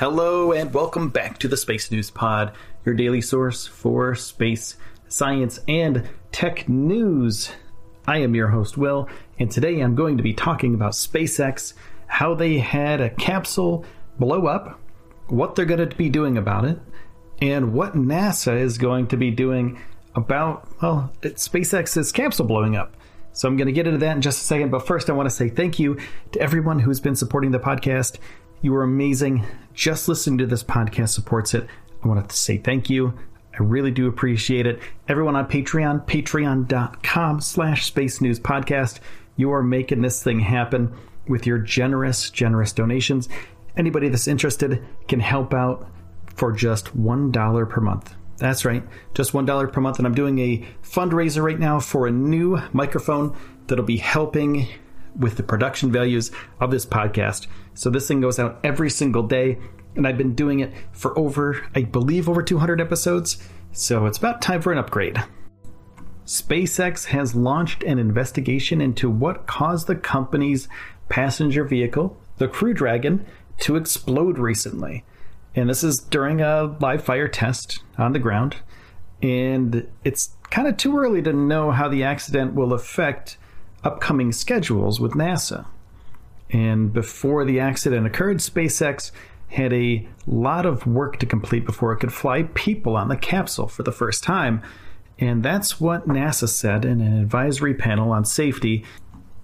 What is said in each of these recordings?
Hello and welcome back to the Space News Pod, your daily source for space, science, and tech news. I am your host, Will, and today I'm going to be talking about SpaceX, how they had a capsule blow up, what they're going to be doing about it, and what NASA is going to be doing about, well, SpaceX's capsule blowing up. So I'm going to get into that in just a second. But first, I want to say thank you to everyone who's been supporting the podcast. You are amazing. Just listening to this podcast supports it. I want to say thank you. I really do appreciate it. Everyone on Patreon, patreon.com slash space news podcast. You are making this thing happen with your generous, generous donations. Anybody that's interested can help out for just $1 per month. That's right, just $1 per month. And I'm doing a fundraiser right now for a new microphone that'll be helping with the production values of this podcast. So this thing goes out every single day. And I've been doing it for over, I believe, over 200 episodes. So it's about time for an upgrade. SpaceX has launched an investigation into what caused the company's passenger vehicle, the Crew Dragon, to explode recently. And this is during a live fire test on the ground. And it's kind of too early to know how the accident will affect upcoming schedules with NASA. And before the accident occurred, SpaceX had a lot of work to complete before it could fly people on the capsule for the first time. And that's what NASA said in an advisory panel on safety.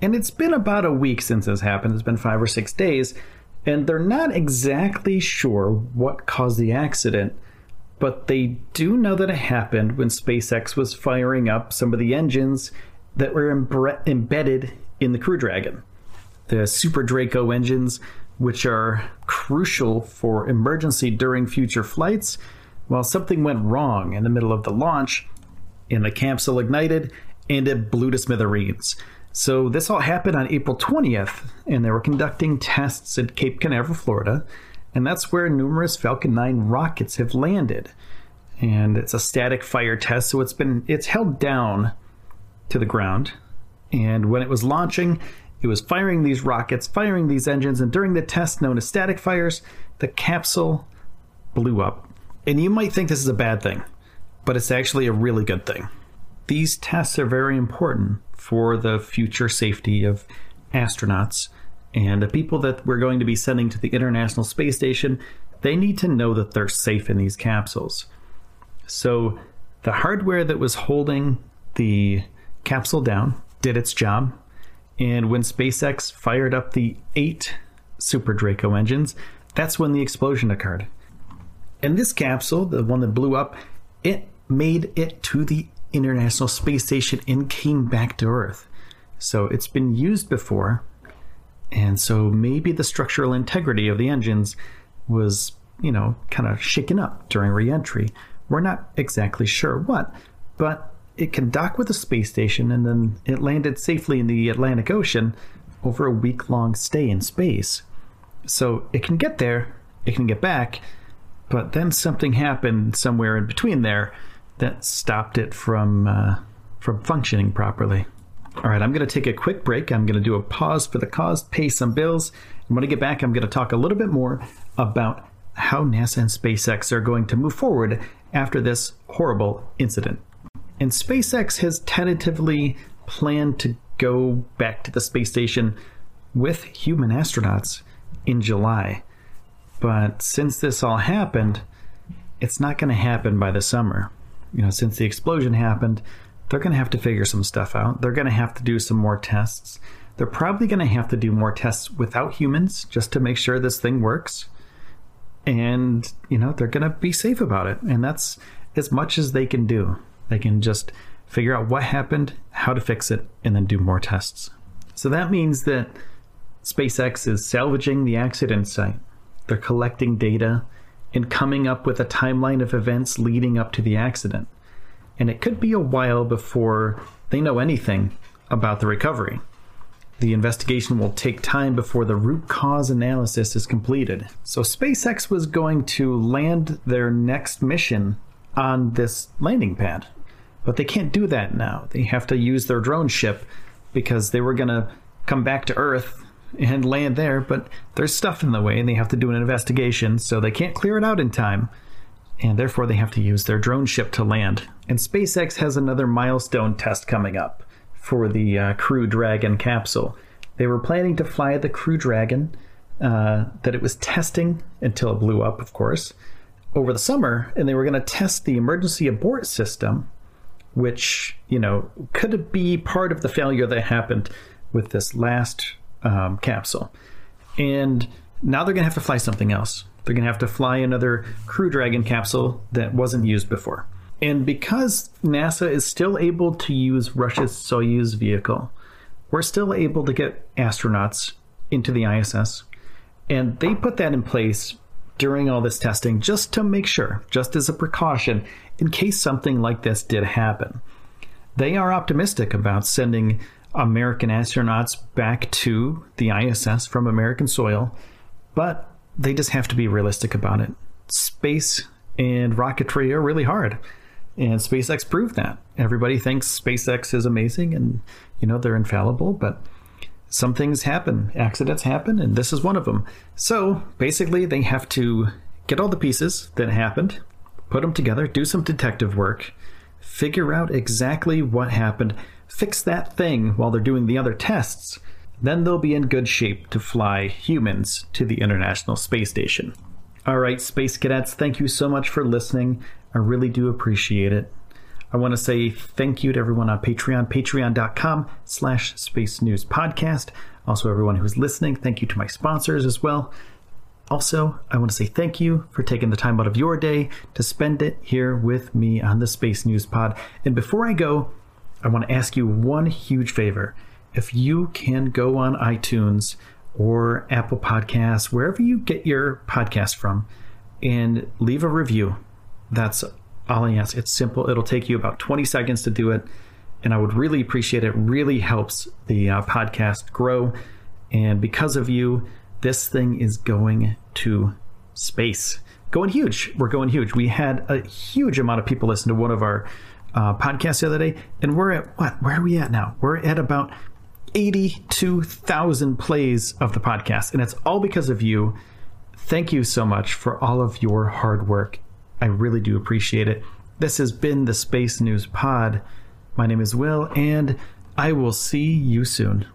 And it's been about a week since this happened, it's been five or six days. And they're not exactly sure what caused the accident, but they do know that it happened when SpaceX was firing up some of the engines that were embre- embedded in the Crew Dragon. The Super Draco engines, which are crucial for emergency during future flights, well, something went wrong in the middle of the launch, and the capsule ignited and it blew to smithereens. So this all happened on April 20th, and they were conducting tests at Cape Canaveral, Florida, and that's where numerous Falcon 9 rockets have landed. And it's a static fire test, so it's been it's held down to the ground. And when it was launching, it was firing these rockets, firing these engines, and during the test known as static fires, the capsule blew up. And you might think this is a bad thing, but it's actually a really good thing. These tests are very important for the future safety of astronauts and the people that we're going to be sending to the International Space Station. They need to know that they're safe in these capsules. So, the hardware that was holding the capsule down did its job. And when SpaceX fired up the eight Super Draco engines, that's when the explosion occurred. And this capsule, the one that blew up, it made it to the International Space Station and came back to Earth. So it's been used before, and so maybe the structural integrity of the engines was, you know, kind of shaken up during reentry. We're not exactly sure what, but it can dock with the space station and then it landed safely in the Atlantic Ocean over a week long stay in space. So it can get there, it can get back, but then something happened somewhere in between there that stopped it from uh, from functioning properly. All right, I'm going to take a quick break. I'm going to do a pause for the cause, pay some bills. And when I get back, I'm going to talk a little bit more about how NASA and SpaceX are going to move forward after this horrible incident. And SpaceX has tentatively planned to go back to the space station with human astronauts in July. But since this all happened, it's not going to happen by the summer. You know, since the explosion happened, they're going to have to figure some stuff out. They're going to have to do some more tests. They're probably going to have to do more tests without humans just to make sure this thing works. And, you know, they're going to be safe about it. And that's as much as they can do. They can just figure out what happened, how to fix it, and then do more tests. So that means that SpaceX is salvaging the accident site. They're collecting data and coming up with a timeline of events leading up to the accident. And it could be a while before they know anything about the recovery. The investigation will take time before the root cause analysis is completed. So, SpaceX was going to land their next mission on this landing pad. But they can't do that now. They have to use their drone ship because they were going to come back to Earth and land there, but there's stuff in the way and they have to do an investigation, so they can't clear it out in time. And therefore, they have to use their drone ship to land. And SpaceX has another milestone test coming up for the uh, Crew Dragon capsule. They were planning to fly the Crew Dragon uh, that it was testing until it blew up, of course, over the summer, and they were going to test the emergency abort system, which, you know, could be part of the failure that happened with this last um, capsule. And now they're going to have to fly something else. They're going to have to fly another Crew Dragon capsule that wasn't used before. And because NASA is still able to use Russia's Soyuz vehicle, we're still able to get astronauts into the ISS. And they put that in place during all this testing just to make sure, just as a precaution, in case something like this did happen. They are optimistic about sending American astronauts back to the ISS from American soil, but they just have to be realistic about it. Space and rocketry are really hard, and SpaceX proved that. Everybody thinks SpaceX is amazing and you know they're infallible, but some things happen, accidents happen, and this is one of them. So basically, they have to get all the pieces that happened, put them together, do some detective work, figure out exactly what happened, fix that thing while they're doing the other tests, then they'll be in good shape to fly humans to the International Space Station. All right, Space Cadets, thank you so much for listening. I really do appreciate it. I want to say thank you to everyone on Patreon, patreon.com slash space news podcast. Also, everyone who's listening, thank you to my sponsors as well. Also, I want to say thank you for taking the time out of your day to spend it here with me on the Space News Pod. And before I go, I want to ask you one huge favor. If you can go on iTunes or Apple Podcasts, wherever you get your podcast from, and leave a review, that's all I. It's simple. It'll take you about 20 seconds to do it. And I would really appreciate it. really helps the uh, podcast grow. And because of you, this thing is going to space. Going huge. We're going huge. We had a huge amount of people listen to one of our uh, podcast the other day, and we're at what? Where are we at now? We're at about 82,000 plays of the podcast, and it's all because of you. Thank you so much for all of your hard work. I really do appreciate it. This has been the Space News Pod. My name is Will, and I will see you soon.